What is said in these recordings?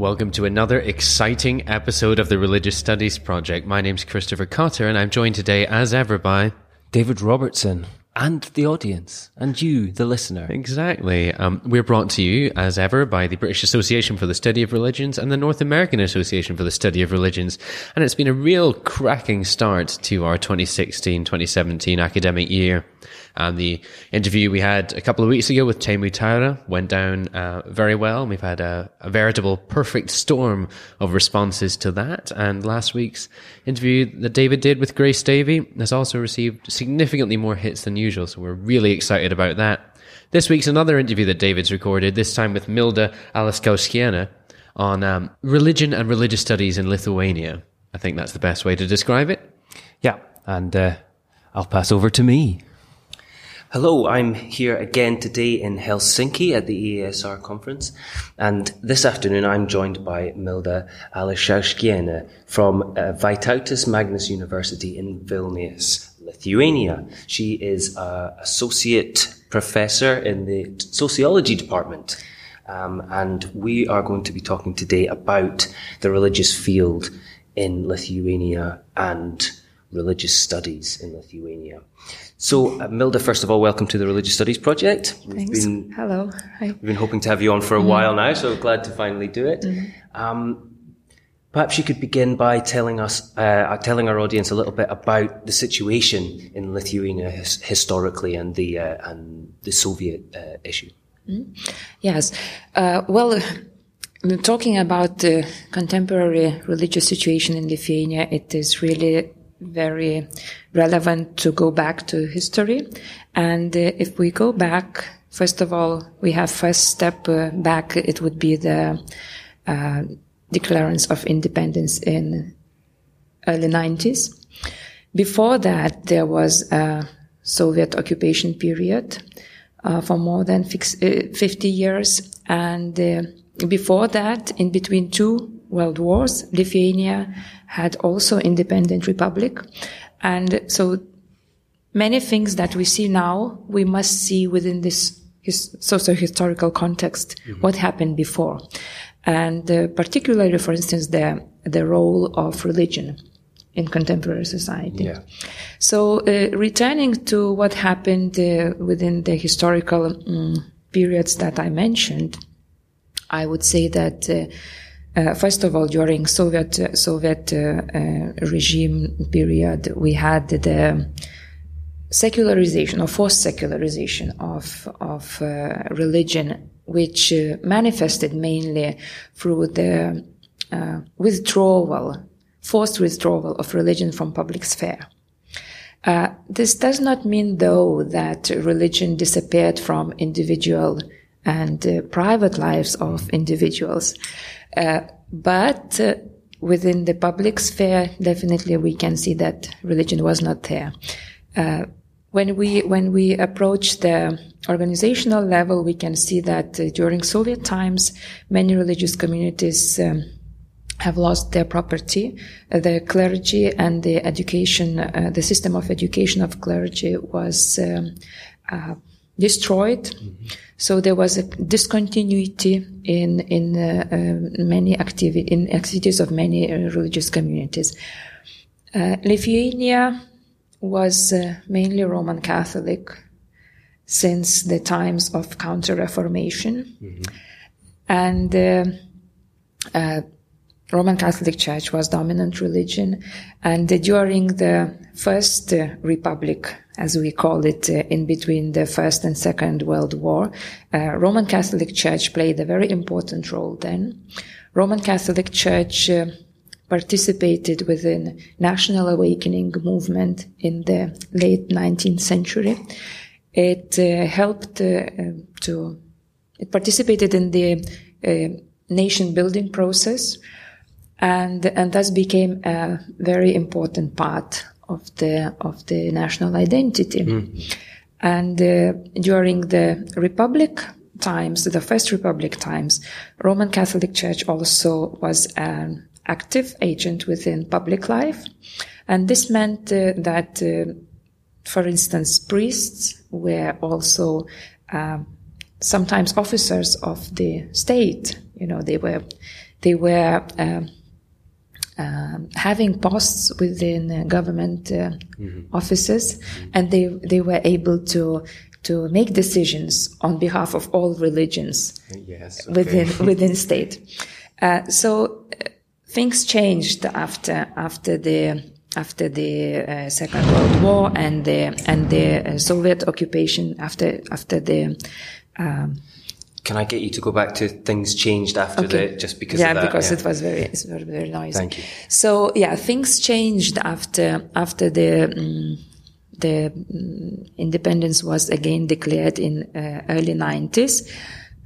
Welcome to another exciting episode of the Religious Studies Project. My name's Christopher Cotter, and I'm joined today, as ever, by David Robertson and the audience and you, the listener. Exactly. Um, we're brought to you, as ever, by the British Association for the Study of Religions and the North American Association for the Study of Religions. And it's been a real cracking start to our 2016-2017 academic year. And the interview we had a couple of weeks ago with Teemu Taira went down uh, very well. We've had a, a, veritable perfect storm of responses to that. And last week's interview that David did with Grace Davie has also received significantly more hits than usual. So we're really excited about that. This week's another interview that David's recorded, this time with Milda Ališauskienė on um, religion and religious studies in Lithuania. I think that's the best way to describe it. Yeah, and uh, I'll pass over to me. Hello, I'm here again today in Helsinki at the EASR conference, and this afternoon I'm joined by Milda Ališauskienė from uh, Vytautas Magnus University in Vilnius, Lithuania. She is an associate professor in the sociology department, um, and we are going to be talking today about the religious field in Lithuania and religious studies in Lithuania. So, uh, Milda, first of all, welcome to the Religious Studies Project. Thanks. Been, Hello. Hi. We've been hoping to have you on for a mm. while now, so glad to finally do it. Mm. Um, perhaps you could begin by telling us, uh, telling our audience a little bit about the situation in Lithuania his- historically and the uh, and the Soviet uh, issue. Mm. Yes. Uh, well. Talking about the contemporary religious situation in Lithuania, it is really very relevant to go back to history. And uh, if we go back, first of all, we have first step uh, back. It would be the uh, declarance of independence in early 90s. Before that, there was a Soviet occupation period uh, for more than uh, 50 years. And uh, before that, in between two world wars, Lithuania had also independent republic. And so many things that we see now, we must see within this his socio-historical context, mm-hmm. what happened before. And uh, particularly, for instance, the, the role of religion in contemporary society. Yeah. So, uh, returning to what happened uh, within the historical um, periods that I mentioned, I would say that uh, first of all, during Soviet Soviet uh, uh, regime period, we had the secularization or forced secularization of of uh, religion, which uh, manifested mainly through the withdrawal, forced withdrawal of religion from public sphere. this does not mean, though, that religion disappeared from individual and private lives of individuals. Uh, but uh, within the public sphere, definitely we can see that religion was not there. Uh, when we when we approach the organizational level, we can see that uh, during Soviet times, many religious communities. Um, have lost their property. Uh, the clergy and the education, the system of education of clergy was um, destroyed. Mm-hmm. So there was a discontinuity in in uh, uh, many activity in activities of many uh, religious communities. Uh, Lithuania was uh, mainly Roman Catholic since the times of Counter Reformation, mm-hmm. and Roman Catholic Church was dominant religion, and during the First Republic as we call it, uh, in between the First and Second World War. Uh, Roman Catholic Church played a very important role then. Roman Catholic Church uh, participated within national awakening movement in the late 19th century. It uh, helped uh, um, to, it participated in the uh, nation building process and, and thus became a very important part of the of the national identity. Mm. And uh, during the Republic times, the First Republic times, Roman Catholic Church also was an active agent within public life, and this meant uh, that, uh, for instance, priests were also um, sometimes officers of the state. You know, they were they were um, having posts within uh, government uh, offices, and they they were able to to make decisions on behalf of all religions Yes. within within state. Uh, so uh, things changed after after the after the uh, Second World War and the and the uh, Soviet occupation after after the um, Can I get you to go back to things changed after the just because yeah of that? because it was very it's very very noisy. Thank you. So yeah, things changed after after the. mm the mm, independence was again declared in uh, early 90s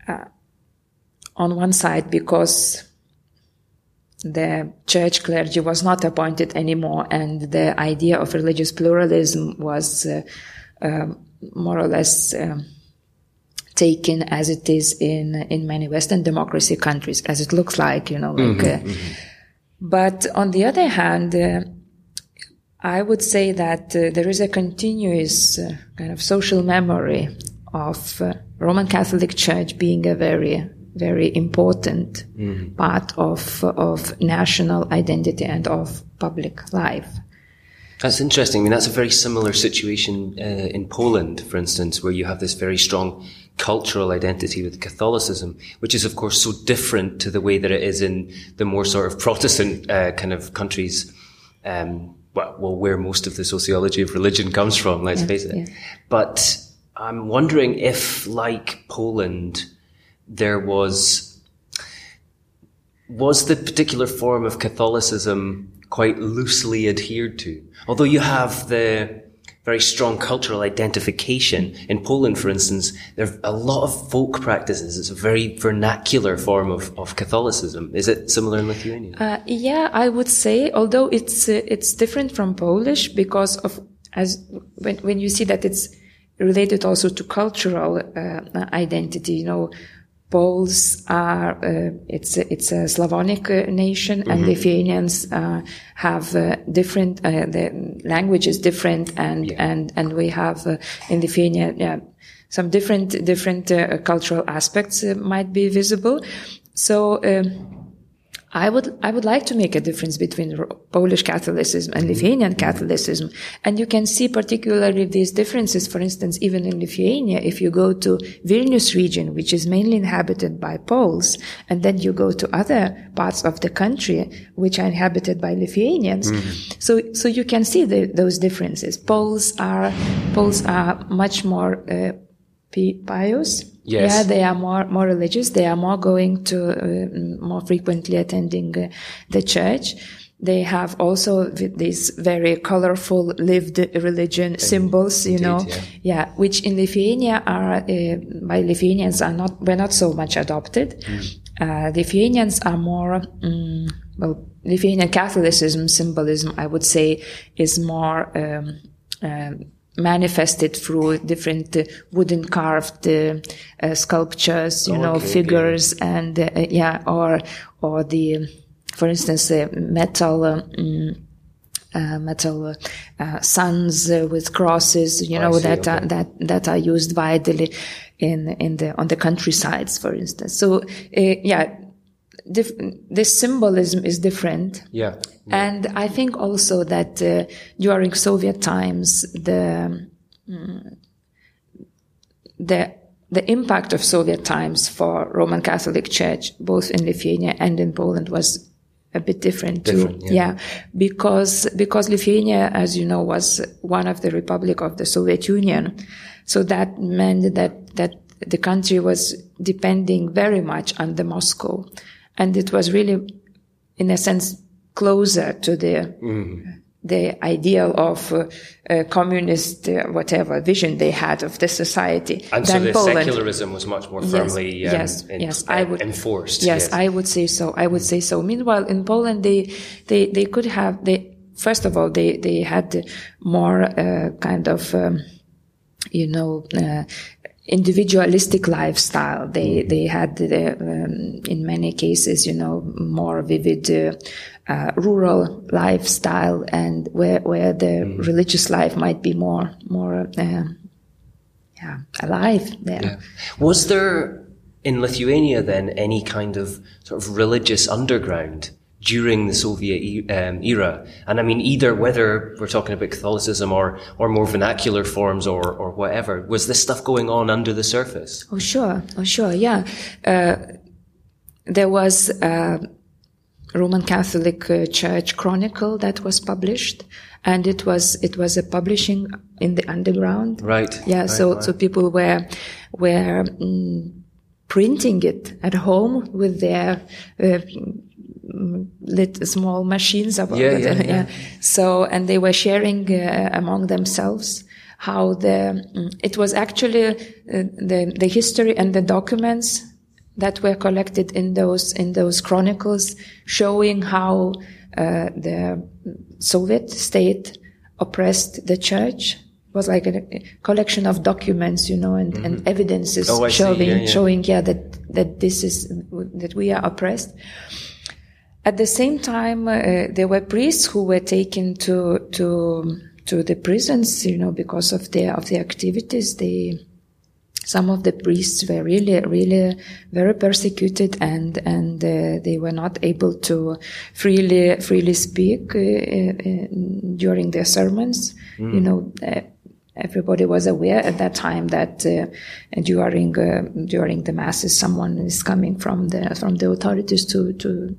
uh, on one side because the church clergy was not appointed anymore and the idea of religious pluralism was uh, um more or less um, taken as it is in in many western democracy countries as it looks like you know like uh, but on the other hand uh, I would say that uh, there is a continuous uh, kind of social memory of uh, Roman Catholic Church being a very, very important part of of national identity and of public life. That's interesting. I mean, that's a very similar situation uh, in Poland, for instance, where you have this very strong cultural identity with Catholicism, which is, of course, so different to the way that it is in the more sort of Protestant uh, kind of countries. Um, well, well, where most of the sociology of religion comes from, let's face it. yeah. But I'm wondering if, like Poland, there was was the particular form of Catholicism quite loosely adhered to? Although you have the very strong cultural identification. In Poland, for instance, there are a lot of folk practices. It's a very vernacular form of, of Catholicism. Is it similar in Lithuania? Uh, yeah, I would say, although it's uh, it's different from Polish because of as when when you see that it's related also to cultural uh, identity. You know, Poles are uh, it's a, it's a Slavonic uh, nation, and Lithuanians uh, have uh, different uh, the language is different, and and and we have uh, in Lithuania yeah, some different different uh, cultural aspects uh, might be visible. So. Um, I would I would like to make a difference between Polish Catholicism and Lithuanian Catholicism, and you can see particularly these differences. For instance, even in Lithuania, if you go to Vilnius region, which is mainly inhabited by Poles, and then you go to other parts of the country which are inhabited by Lithuanians, so so you can see the, those differences. Poles are Poles are much more uh, pious. Yes. Yeah, they are more more religious. They are more going to uh, more frequently attending uh, the church. They have also these very colorful lived religion symbols, you know, yeah. yeah, which in Lithuania are uh, by Lithuanians are not were not so much adopted. Uh, Lithuanians are more mm, well, Lithuanian Catholicism symbolism, I would say, is more. Um, um, manifested through different uh, wooden carved uh, uh, sculptures, you know, Okay, okay. figures and uh, yeah, or or the, for instance, uh, metal. um, mm, uh, metal suns with crosses, you know, see, that are, that that are used widely in in the on the countrysides, for instance. So, uh, yeah, dif- this symbolism is different. Yeah. And I think also that uh, during Soviet times, the mm, the the impact of Soviet times for Roman Catholic Church, both in Lithuania and in Poland, was a bit different too. Different, yeah. because because Lithuania, as you know, was one of the republic of the Soviet Union, so that meant that that the country was depending very much on the Moscow, and it was really, in a sense, closer to the the ideal of uh, uh, communist uh, whatever vision they had of the society And so the Poland. secularism was much more Yes, firmly um, yes, en- yes, I would- enforced. Yes, I would say so. I would say so. Meanwhile, in Poland, they they they could have they first of all they they had more uh, kind of um, you know. Uh, individualistic lifestyle. They they had the, um, in many cases you know more vivid uh, uh, rural lifestyle and where where the religious life might be more more uh, yeah alive. There Was there in Lithuania then any kind of sort of religious underground during the Soviet um, era? And I mean, either whether we're talking about Catholicism or, or more vernacular forms or, or whatever, was this stuff going on under the surface? Oh, sure. Oh, sure. Yeah. Uh, there was a Roman Catholic uh, Church Chronicle that was published, and it was it was a publishing in the underground. Right. Yeah. Right, so right. so people were were mm, printing it at home with their uh, lit small machines. About Yeah, it. yeah, yeah. So and they were sharing uh, among themselves how the mm, it was actually uh, the the history and the documents that were collected in those in those chronicles showing how uh, the Soviet state oppressed the church it was like a, collection of documents you know and, and evidences Oh, showing Yeah, yeah. showing yeah that that this is that we are oppressed at the same time, uh, there were priests who were taken to to to the prisons, you know, because of their of their activities. They some of the priests were really really very persecuted, and and uh, they were not able to freely freely speak uh, uh, during their sermons. You know. Uh, Everybody was aware at that time that uh, during uh, during the masses, someone is coming from the from the authorities to to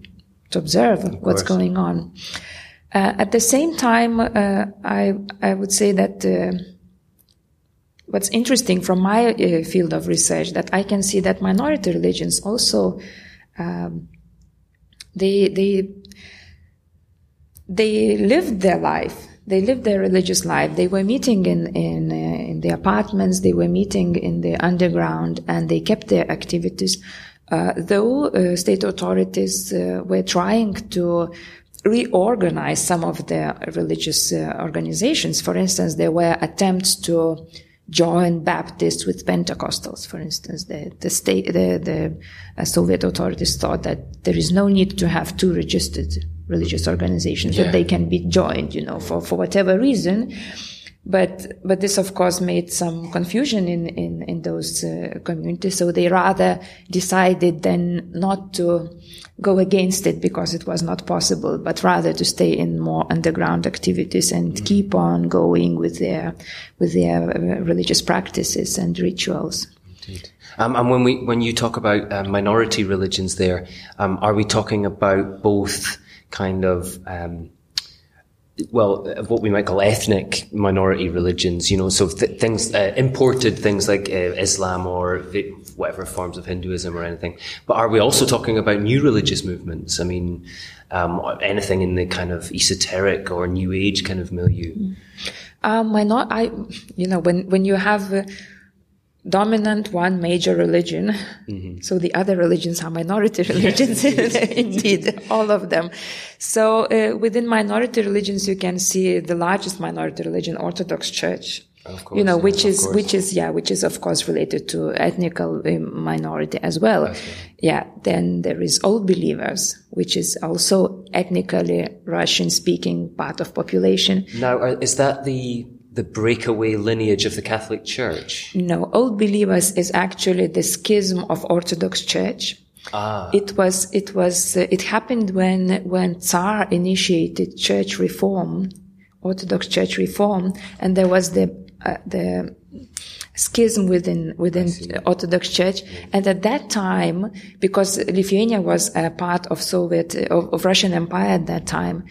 to observe what's going on. Uh, at the same time, uh, I I would say that uh, what's interesting from my uh, field of research that I can see that minority religions also um, they they they lived their life. They lived their religious life. They were meeting in in uh, in the apartments. They were meeting in the underground, and they kept their activities. Uh, though uh, state authorities uh, were trying to reorganize some of the religious uh, organizations. For instance, there were attempts to join Baptists with Pentecostals. For instance, the the state the the uh, Soviet authorities thought that there is no need to have two registered religious organizations Yeah. that they can be joined, you know, for for whatever reason. But but this of course made some confusion in in in those uh, communities. So they rather decided then not to go against it because it was not possible, but rather to stay in more underground activities and keep on going with their with their uh, religious practices and rituals. Um, and when we when you talk about uh, minority religions, there um, are we talking about both kind of um, well, what we might call ethnic minority religions, you know, so th- things, uh, imported things like uh, Islam or whatever forms of Hinduism or anything. But are we also talking about new religious movements? I mean, um, anything in the kind of esoteric or new age kind of milieu? Um, why not? I, you know, when when you have uh, dominant one major religion, so the other religions are minority religions. Indeed, all of them. So uh, within minority religions, you can see the largest minority religion, Orthodox Church. Of course, you know, yeah, which is course. which is yeah, which is of course related to ethnical uh, minority as well. Yeah. Then there is Old Believers, which is also ethnically Russian-speaking part of population. Now, is that the the breakaway lineage of the Catholic Church? No, Old Believers is actually the schism of Orthodox Church. Ah, It was, it was, uh, it happened when, when Tsar initiated church reform, Orthodox church reform, and there was the, uh, the schism within, within Orthodox Church. And at that time, because Lithuania was a part of Soviet, of, of Russian Empire at that time,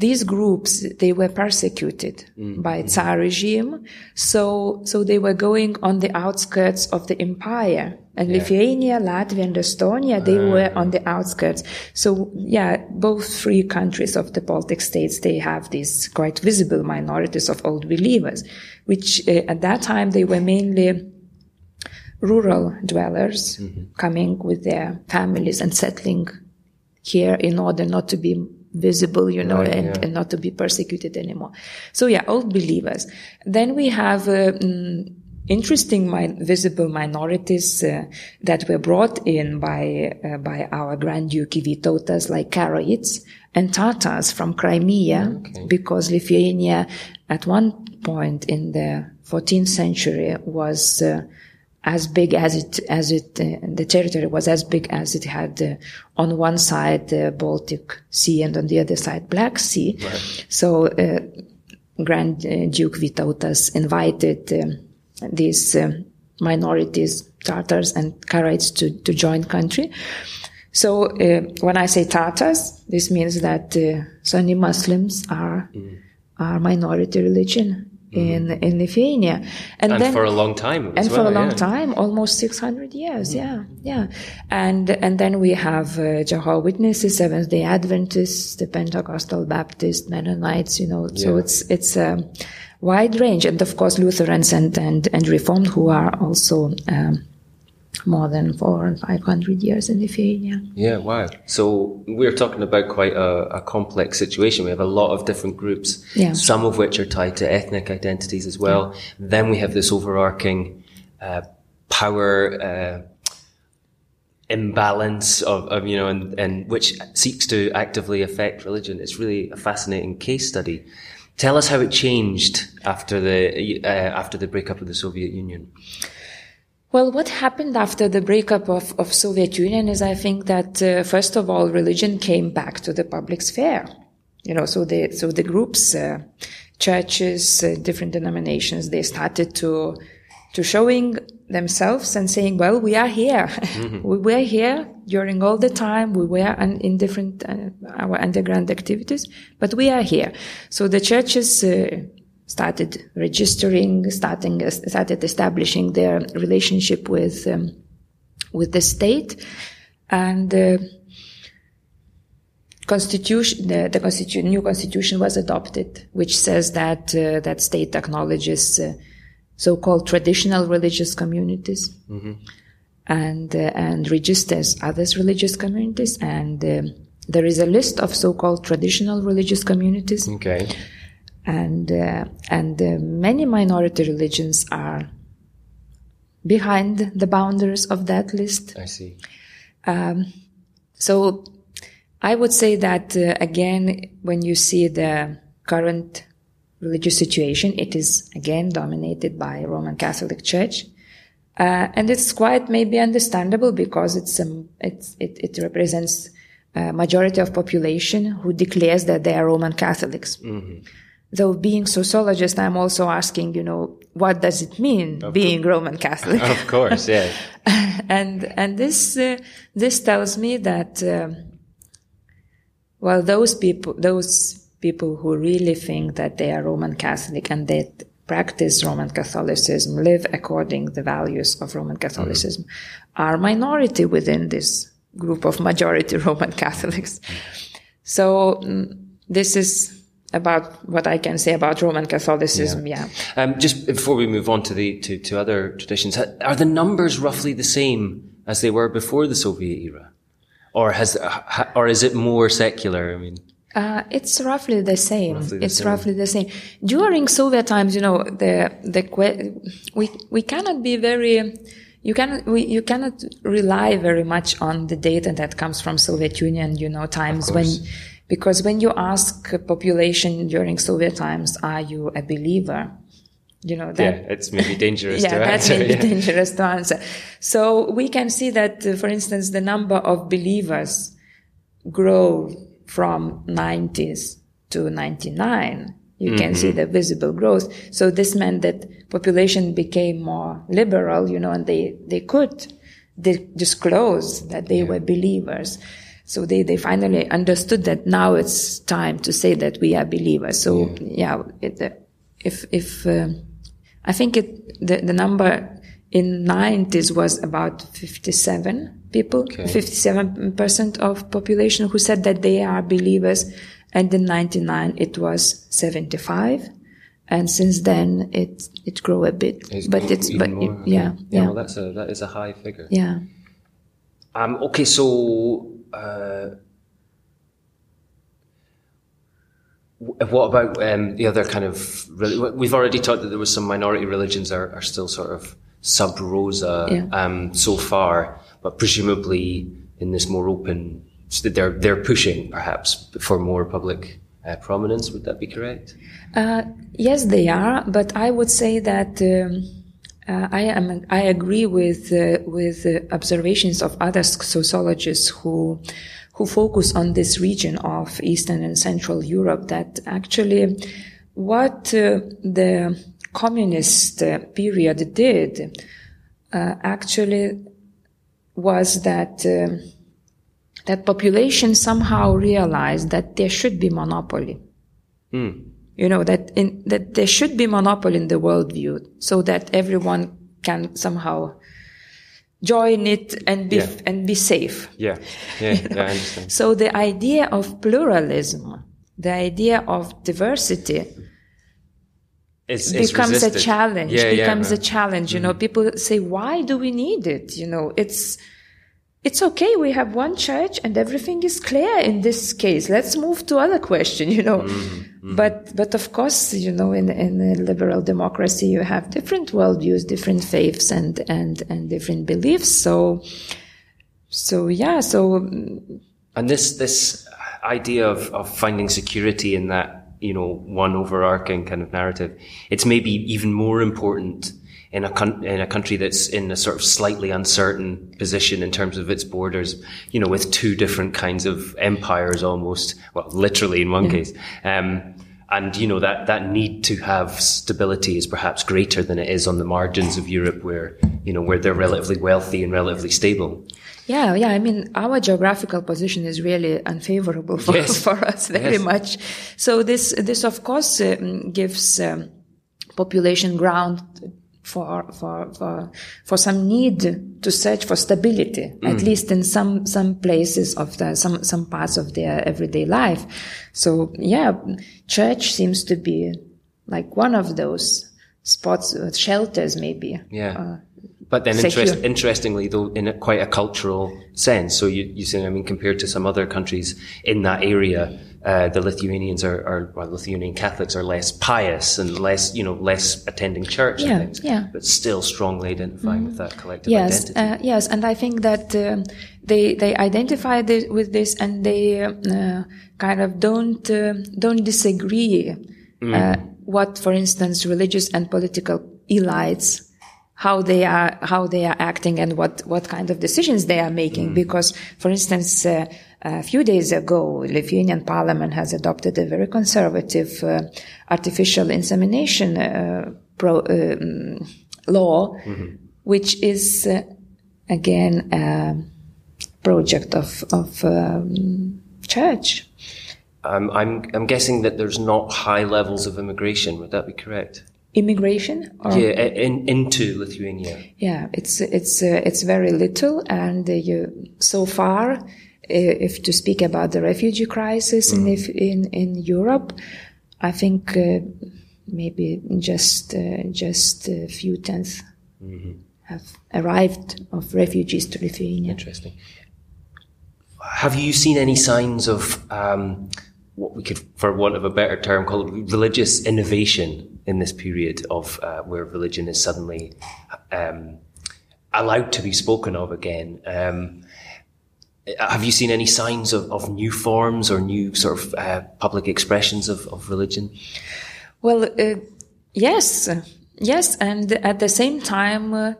these groups they were persecuted mm. by Tsar regime, so so they were going on the outskirts of the empire. And Lithuania, Latvia, and Estonia they ah. were on the outskirts. So yeah, both three countries of the Baltic states they have these quite visible minorities of old believers, which uh, at that time they were mainly rural dwellers mm-hmm. coming with their families and settling here in order not to be visible, you know, Right, and, yeah. and not to be persecuted anymore. So yeah, old believers. Then we have uh, mm, interesting mi- visible minorities uh, that were brought in by uh, by our Grand Duke Vytautas, like Karaites and Tatars from Crimea, because Lithuania at one point in the 14th century was uh, as big as it as it uh, the territory was as big as it had uh, on one side the Baltic Sea and on the other side Black Sea. Right. So uh, Grand uh, Duke Vytautas invited um, these minorities, Tatars and Karaites, to to join country. So uh, when I say Tatars, this means that uh, Sunni Muslims are mm. are minority religion in in Lithuania, and, and then, for a long time, and well, for a long yeah. time, almost six hundred years. Mm. Yeah, yeah, and and then we have uh, Jehovah Witnesses, Seventh Day Adventists, the Pentecostal Baptists, Mennonites. You know, yeah. so it's it's a wide range, and of course Lutherans and and and Reformed who are also. Um, more than four and five hundred years in Lithuania. Yeah, wow. So we're talking about quite a, a, complex situation. We have a lot of different groups, yeah. some of which are tied to ethnic identities as well. Yeah. Then we have this overarching uh, power uh, imbalance of, of, you know, and, and which seeks to actively affect religion. It's really a fascinating case study. Tell us how it changed after the uh, after the breakup of the Soviet Union. Well, what happened after the breakup of, of Soviet Union is I think that uh, first of all, religion came back to the public sphere. You know, so the, so the groups, uh, churches, uh, different denominations, they started to, to showing themselves and saying, well, we are here. Mm-hmm. we were here during all the time. We were in different, uh, our underground activities, but we are here. So the churches, uh, started registering, starting, started establishing their relationship with, um, with the state. And the constitution, the, the constitu- new constitution was adopted, which says that, uh, that state acknowledges uh, so-called traditional religious communities. Mm-hmm. And, uh, and registers other religious communities. And um, there is a list of so-called traditional religious communities. Okay and uh, and uh, many minority religions are behind the boundaries of that list. I see. Um, so I would say that uh, again, when you see the current religious situation, it is again dominated by Roman Catholic Church. Uh, and it's quite maybe understandable because it's, um, it's it, it represents a majority of population who declares that they are Roman Catholics. Mm-hmm though being sociologist, I'm also asking, you know, what does it mean of being Roman Catholic? Of course, yeah. and and this uh, this tells me that uh, well, those people, those people who really think that they are Roman Catholic and that practice Roman Catholicism, live according the values of Roman Catholicism, mm-hmm. are minority within this group of majority Roman Catholics. So mm, this is about what I can say about Roman Catholicism. Yeah. yeah. Um, just before we move on to the to, to other traditions, are the numbers roughly the same as they were before the Soviet era, or has or is it more secular? I mean. Uh, it's roughly the same. Roughly the it's same. roughly the same. During Soviet times, you know, the the we we cannot be very you cannot we, you cannot rely very much on the data that comes from Soviet Union. You know, times when because when you ask a population during Soviet times, are you a believer? You know, that, yeah, it's maybe dangerous yeah, to that's answer. Maybe yeah. dangerous to answer. So we can see that, uh, for instance, the number of believers grow from 90s to 99. You mm-hmm. can see mm-hmm. the visible growth. So this meant that population became more liberal, you know, and they, they could di- disclose that they yeah. were believers. So they, they finally understood that now it's time to say that we are believers. So yeah, yeah it, if, if, uh, I think it, the, the number in 90s was about 57 people, okay. 57% of population who said that they are believers. And in 99, it was 75. And since then, it, it grew a bit, it's but it's, but it, yeah, yeah, yeah. Well, that's a, that is a high figure. Yeah. Um, okay. So uh, what about um, the other kind of? We've already talked that there was some minority religions are, are still sort of sub rosa yeah. um, so far, but presumably in this more open, they're they're pushing perhaps for more public uh, prominence. Would that be correct? Uh, yes, they are, but I would say that. Um, Uh, I am. I agree with uh, with uh, observations of other sociologists who who focus on this region of Eastern and Central Europe. That actually, what uh, the communist uh, period did uh, actually was that that population somehow realized that there should be monopoly. Mm you know that in that there should be monopoly in the worldview so that everyone can somehow join it and be yeah. and be safe yeah yeah, you know? yeah I understand. so the idea of pluralism the idea of diversity it's, becomes it's a challenge yeah, becomes yeah, a challenge you mm-hmm. know people say why do we need it you know it's it's okay. We have one church and everything is clear in this case. Let's move to other question, you know. Mm-hmm. mm-hmm. But, but of course, you know, in, in a liberal democracy, you have different worldviews, different faiths and, and, and different beliefs. So, so yeah, so. And this, this idea of, of finding security in that, you know, one overarching kind of narrative, it's maybe even more important in a con- in a country that's in a sort of slightly uncertain position in terms of its borders, you know, with two different kinds of empires almost, well, literally in one case. Um, and you know that that need to have stability is perhaps greater than it is on the margins of Europe, where you know where they're relatively wealthy and relatively stable. Yeah, yeah. I mean, our geographical position is really unfavorable for, yes. for us very yes. much. So this this of course um, gives. Um, population ground for for for for some need to search for stability mm. at least in some some places of the some some parts of their everyday life. So yeah church seems to be like one of those spots uh, shelters maybe yeah. uh, but then interest, interestingly though in a, quite a cultural sense. So you you say i mean compared to some other countries in that area uh, the Lithuanians are, are well, Lithuanian Catholics are less pious and less, you know, less attending church yeah, and things, yeah. but still strongly identifying mm. with that collective yes, identity. Uh, yes, and I think that um, they they identify this, with this and they uh, kind of don't uh, don't disagree. Mm. Uh, what, for instance, religious and political elites how they are how they are acting and what what kind of decisions they are making. Mm. Because, for instance, uh, a few days ago, Lithuanian Parliament has adopted a very conservative uh, artificial insemination uh, pro, um, law, mm-hmm. which is uh, again a project of of um, church. Um, I'm I'm guessing that there's not high levels of immigration. Would that be correct? immigration or? yeah in, into lithuania yeah it's it's uh, it's very little and uh, you, so far if to speak about the refugee crisis mm. in, in in europe i think uh, maybe just uh, just a few tenths mm-hmm. have arrived of refugees to lithuania interesting have you seen any signs of um, what we could, for want of a better term, call religious innovation in this period of uh, where religion is suddenly um, allowed to be spoken of again. Um, have you seen any signs of, of, new forms or new sort of uh, public expressions of, of religion? Well, uh, yes, yes, and at the same time. Uh,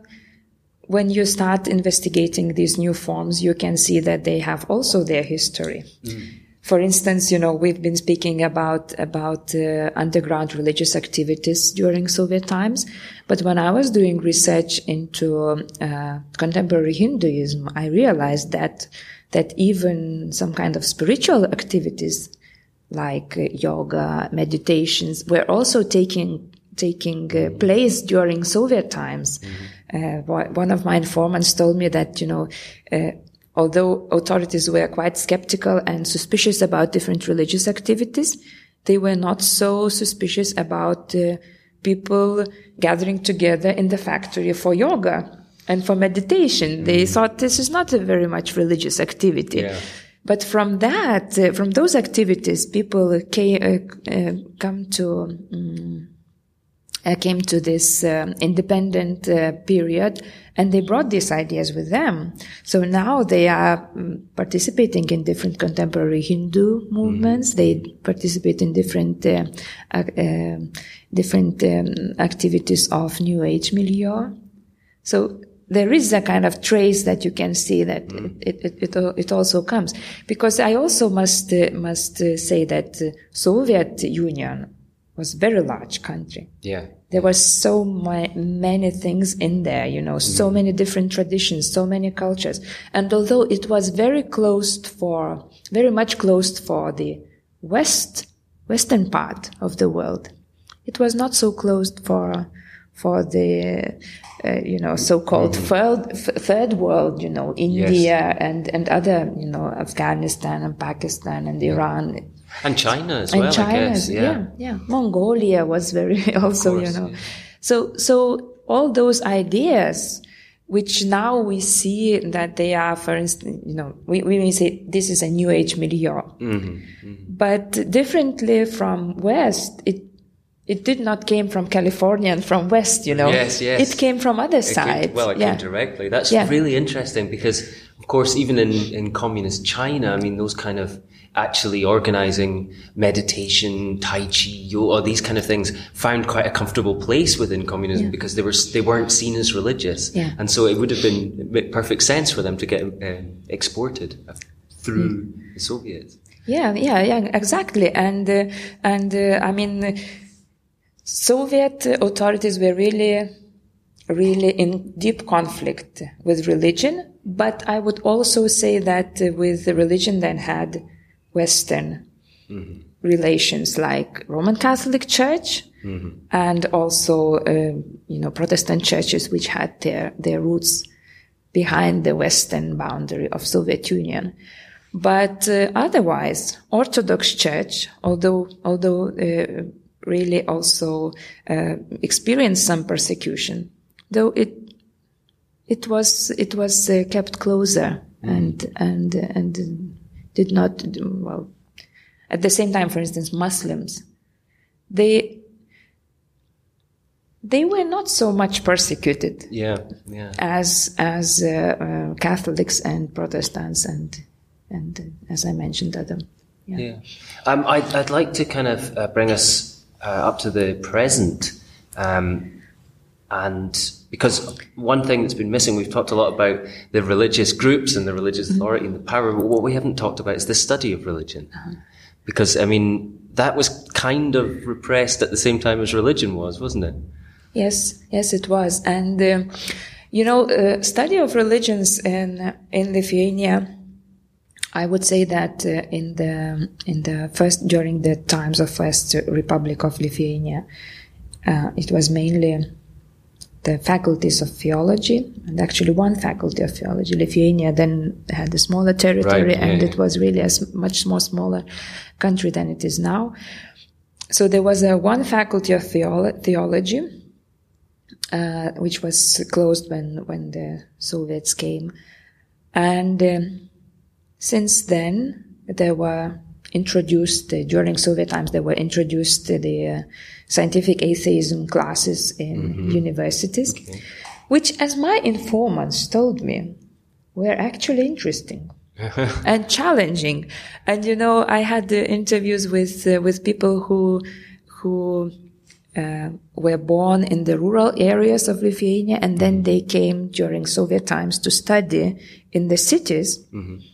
when you start investigating these new forms, you can see that they have also their history. Mm. For instance, you know, we've been speaking about, about uh, underground religious activities during Soviet times. But when I was doing research into uh, contemporary Hinduism, I realized that, that even some kind of spiritual activities like uh, yoga, meditations were also taking, taking uh, place during Soviet times. Mm-hmm. Uh, one of my informants told me that, you know, uh, Although authorities were quite skeptical and suspicious about different religious activities, they were not so suspicious about uh, people gathering together in the factory for yoga and for meditation. Mm. They thought this is not a very much religious activity. Yeah. But from that, uh, from those activities, people came, uh, uh, come to um, uh, came to this um, independent uh, period and they brought these ideas with them. So now they are um, participating in different contemporary Hindu movements. Mm. They participate in different uh, uh different um, activities of New Age milieu. So there is a kind of trace that you can see that mm. it, it, it, it, also comes. Because I also must, uh, must uh, say that uh, Soviet Union was a very large country. Yeah. There were so my, many things in there, you know, so mm. many different traditions, so many cultures. And although it was very closed for, very much closed for the West, Western part of the world, it was not so closed for, for the uh, you know, so-called mm-hmm. third, third world, you know, India yes. and, and other, you know, Afghanistan and Pakistan and Iran. And China as and well, China, guess, Yeah. yeah, yeah. Mongolia was very also, course, you know. Yeah. So, so all those ideas, which now we see that they are, for instance, you know, we, we may say this is a new age milieu. Mm-hmm, mm-hmm. But differently from West, it it did not came from California and from West, you know. Yes, yes. It came from other sides. well, it yeah. came directly. That's yeah. really interesting because, of course, even in, in communist China, I mean, those kind of actually organizing meditation, Tai Chi, yoga, these kind of things found quite a comfortable place within communism yeah. because they were, they weren't seen as religious. Yeah. And so it would have been perfect sense for them to get uh, exported through mm. the Soviets. Yeah, yeah, yeah, exactly. And, uh, and, uh, I mean, Soviet authorities were really, really in deep conflict with religion, but I would also say that with the religion that had Western mm-hmm. relations, like Roman Catholic Church, mm-hmm. and also, uh, you know, Protestant churches, which had their, their roots behind the Western boundary of Soviet Union. But uh, otherwise, Orthodox Church, although although uh, really also uh, experienced some persecution, though it it was it was uh, kept closer mm. and and and did not well. At the same time, for instance, Muslims, they they were not so much persecuted yeah, yeah. as as uh, uh, Catholics and Protestants and and uh, as I mentioned other. Yeah. yeah. Um, I'd, I'd like to kind of uh, bring us uh, up to the present. Um, and because one thing that's been missing, we've talked a lot about the religious groups and the religious mm-hmm. authority and the power, but what we haven't talked about is the study of religion. Uh-huh. Because, I mean, that was kind of repressed at the same time as religion was, wasn't it? Yes, yes, it was. And, uh, you know, uh, study of religions in, in Lithuania I would say that uh, in the in the first during the times of First Republic of Lithuania, uh, it was mainly the faculties of theology and actually one faculty of theology. Lithuania then had a smaller territory right, yeah, and yeah. it was really a much more smaller country than it is now. So there was a one faculty of theolo- theology, uh, which was closed when when the Soviets came, and um, since then, there were introduced uh, during Soviet times. They were introduced uh, the uh, scientific atheism classes in mm-hmm. universities, okay. which, as my informants told me, were actually interesting. and challenging, and you know, I had uh, interviews with uh, with people who who uh, were born in the rural areas of Lithuania, and then mm-hmm. they came during Soviet times to study in the cities. Mm-hmm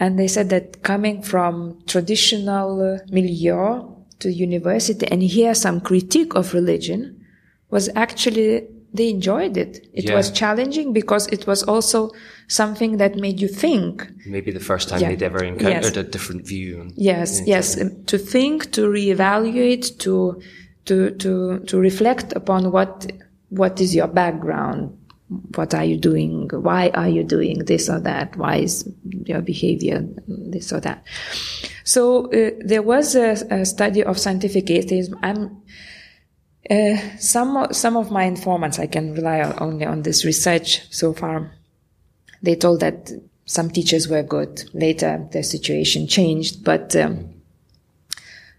and they said that coming from traditional milieu to university and hear some critique of religion was actually, they enjoyed it. It yeah. was challenging because it was also something that made you think. Maybe the first time yeah. they'd ever encountered yes. a different view. And, yes, yes. Um, to think, to reevaluate, to, to, to, to reflect upon what, what is your background, what are you doing? Why are you doing this or that? Why is your behavior this or that? So uh, there was a, a, study of scientific atheism. I'm uh, some some of my informants, I can rely on, only on this research so far. They told that some teachers were good. Later, the situation changed, but um,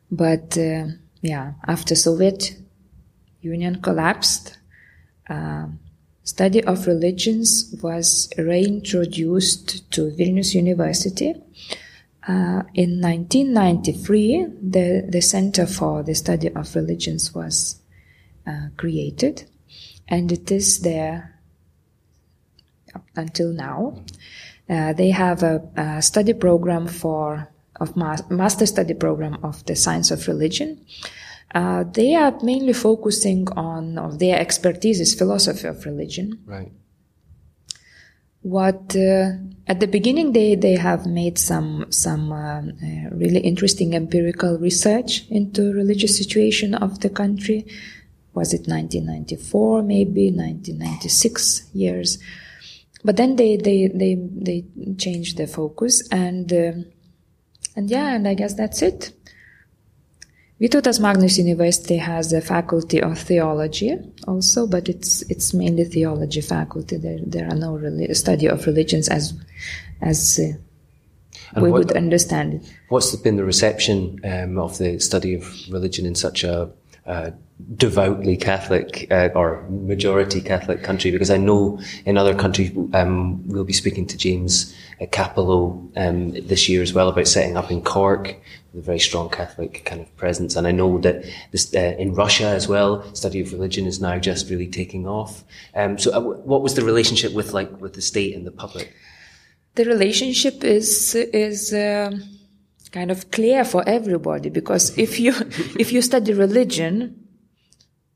but uh, yeah, after Soviet Union collapsed, um, study of religions was reintroduced to Vilnius University. Uh, in 1993, the, the Center for the Study of Religions was uh, created, and it is there until now. Uh, they have a, a, study program for of ma- master study program of the science of religion. Uh, they are mainly focusing on of their expertise is philosophy of religion. Right. What uh, at the beginning they they have made some some um, uh, really interesting empirical research into religious situation of the country. Was it 1994, maybe 1996 years? But then they they they they changed the focus and uh, and yeah, and I guess that's it. Vytautas Magnus University has a faculty of theology also, but it's it's mainly theology faculty. There there are no really study of religions as as uh, we what, would understand it. What's been the reception um, of the study of religion in such a uh, devoutly Catholic uh, or majority Catholic country because I know in other countries um, we'll be speaking to James uh, Kapaló um, this year as well about setting up in Cork with a very strong Catholic kind of presence. And I know that this, uh, in Russia as well study of religion is now just really taking off. Um, so uh, what was the relationship with like with the state and the public? The relationship is is um, kind of clear for everybody because if you if you study religion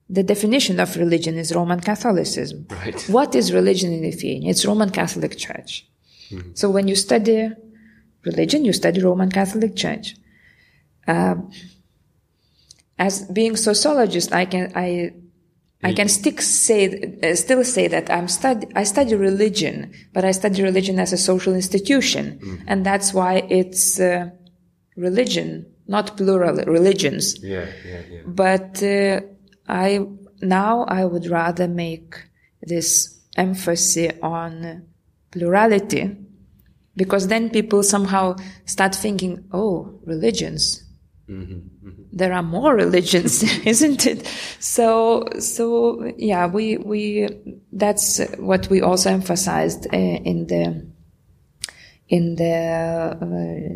the definition of religion is Roman Catholicism. Right. What is religion in Lithuania? It's Roman Catholic Church. Mm-hmm. So when you study religion, you study Roman Catholic Church. Uh, as being sociologist, I can I I can still say uh, still say that I'm study I study religion, but I study religion as a social institution, mm-hmm. and that's why it's uh, religion, not plural religions. Yeah, yeah, yeah. But uh, I now I would rather make this emphasis on plurality because then people somehow start thinking, oh, religions. Mm-hmm, mm-hmm. There are more religions, isn't it? So, so yeah, we we that's what we also emphasized uh, in the in the uh,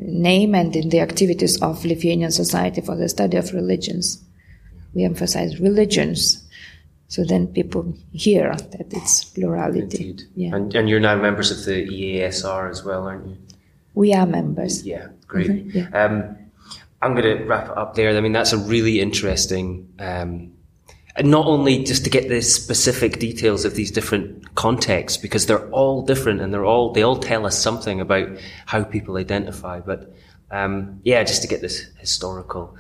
name and in the activities of Lithuanian Society for the Study of Religions we emphasize religions. So then people hear that it's plurality. Indeed. Yeah. And, and you're now members of the EASR as well, aren't you? We are members. Yeah, great. Mm-hmm, yeah. Um, I'm going to wrap it up there. I mean, that's a really interesting, um, and not only just to get the specific details of these different contexts, because they're all different and they're all, they all tell us something about how people identify, but, um, yeah, just to get this historical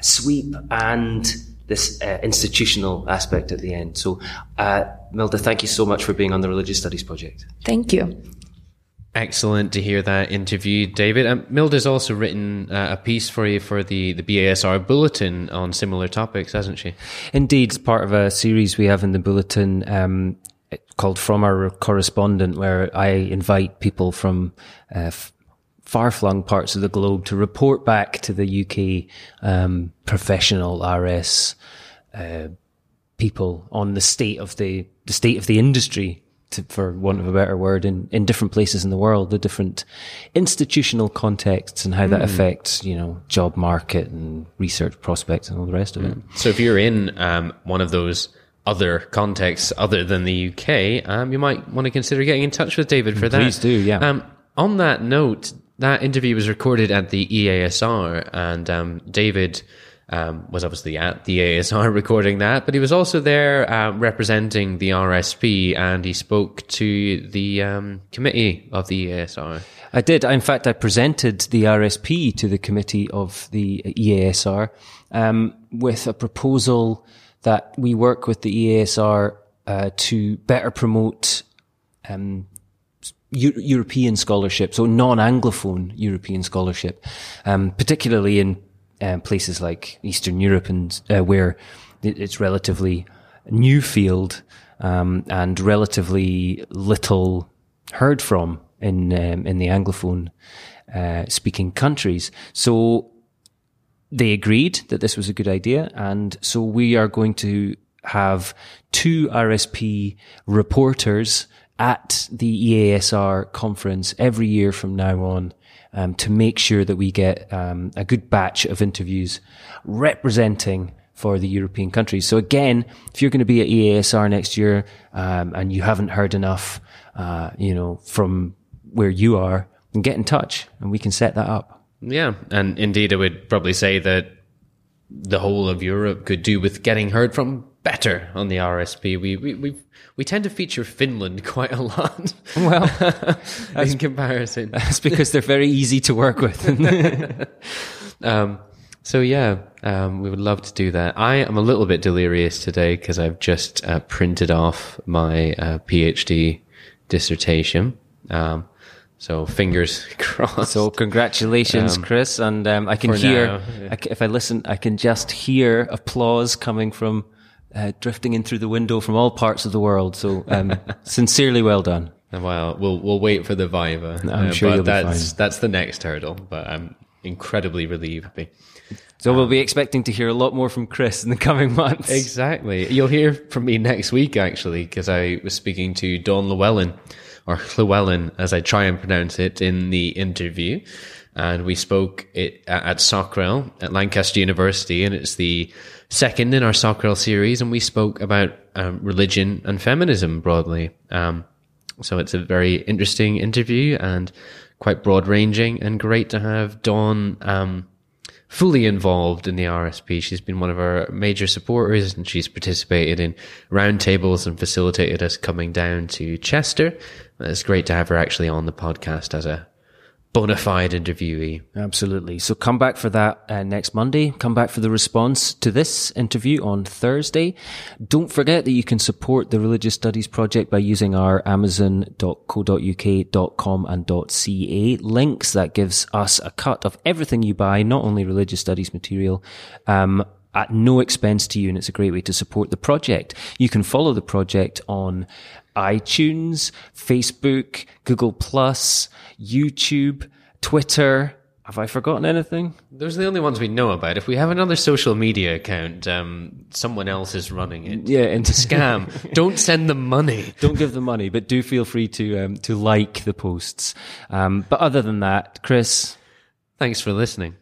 sweep and this uh, institutional aspect at the end. So, uh, Milda, thank you so much for being on the Religious Studies Project. Thank you. Excellent to hear that interview, David. Um, Milda's also written uh, a piece for you for the, the BASR bulletin on similar topics, hasn't she? Indeed, it's part of a series we have in the bulletin um, called From Our Correspondent, where I invite people from uh, far flung parts of the globe to report back to the UK um, professional RS uh, people on the state of the the state of the industry. To, for want of a better word, in, in different places in the world, the different institutional contexts and how mm. that affects, you know, job market and research prospects and all the rest of it. So if you're in um, one of those other contexts other than the UK, um, you might want to consider getting in touch with David for that. Please do, yeah. Um, on that note, that interview was recorded at the EASR, and um, David um, was obviously at the EASR recording that, but he was also there uh, representing the RSP, and he spoke to the um, committee of the EASR. I did. In fact, I presented the RSP to the committee of the EASR um, with a proposal that we work with the EASR uh, to better promote um, European scholarship, so non-Anglophone European scholarship, um, particularly in um, places like Eastern Europe and uh, where it's relatively new field um, and relatively little heard from in um, in the Anglophone uh, speaking countries. So they agreed that this was a good idea, and so we are going to have two RSP reporters at the EASR conference every year from now on um, to make sure that we get um, a good batch of interviews representing for the European countries. So again, if you're going to be at EASR next year um, and you haven't heard enough, uh, you know, from where you are, then get in touch and we can set that up. Yeah, and indeed, I would probably say that the whole of Europe could do with getting heard from better on the RSP. We we we, we tend to feature Finland quite a lot. Well, in comparison. That's because they're very easy to work with. um, so yeah, um, we would love to do that. I am a little bit delirious today because I've just uh, printed off my uh, PhD dissertation. Um, so fingers crossed. So congratulations, Um, Chris. And um, I can hear, now, yeah. I if I listen, I can just hear applause coming from uh, drifting in through the window from all parts of the world. So um, sincerely well done. Well, we'll we'll wait for the Viva. Uh, I'm sure but you'll be that's fine. that's the next hurdle. But I'm incredibly relieved. So we'll be expecting to hear a lot more from Chris in the coming months. Exactly. You'll hear from me next week, actually, because I was speaking to Dawn Llewellyn, or Llewellyn, as I try and pronounce it, in the interview. And we spoke it at Socrel at Lancaster University, and it's the second in our Socrel series. And we spoke about um, religion and feminism broadly. Um, so it's a very interesting interview and quite broad ranging, and great to have Dawn um, fully involved in the RSP. She's been one of our major supporters and she's participated in roundtables and facilitated us coming down to Chester. It's great to have her actually on the podcast as a bona fide interviewee. Absolutely. So come back for that uh, next Monday. Come back for the response to this interview on Thursday. Don't forget that you can support the Religious Studies Project by using our amazon.co.uk.com and .ca links. That gives us a cut of everything you buy, not only religious studies material, um, at no expense to you, and it's a great way to support the project. You can follow the project on iTunes, Facebook, Google Plus, YouTube, Twitter. Have I forgotten anything? Those are the only ones we know about. If we have another social media account, um, someone else is running it. Yeah, and to Scam. Don't send them money. don't give them money, but do feel free to um, to like the posts. Um, but other than that, Chris, Thanks for listening.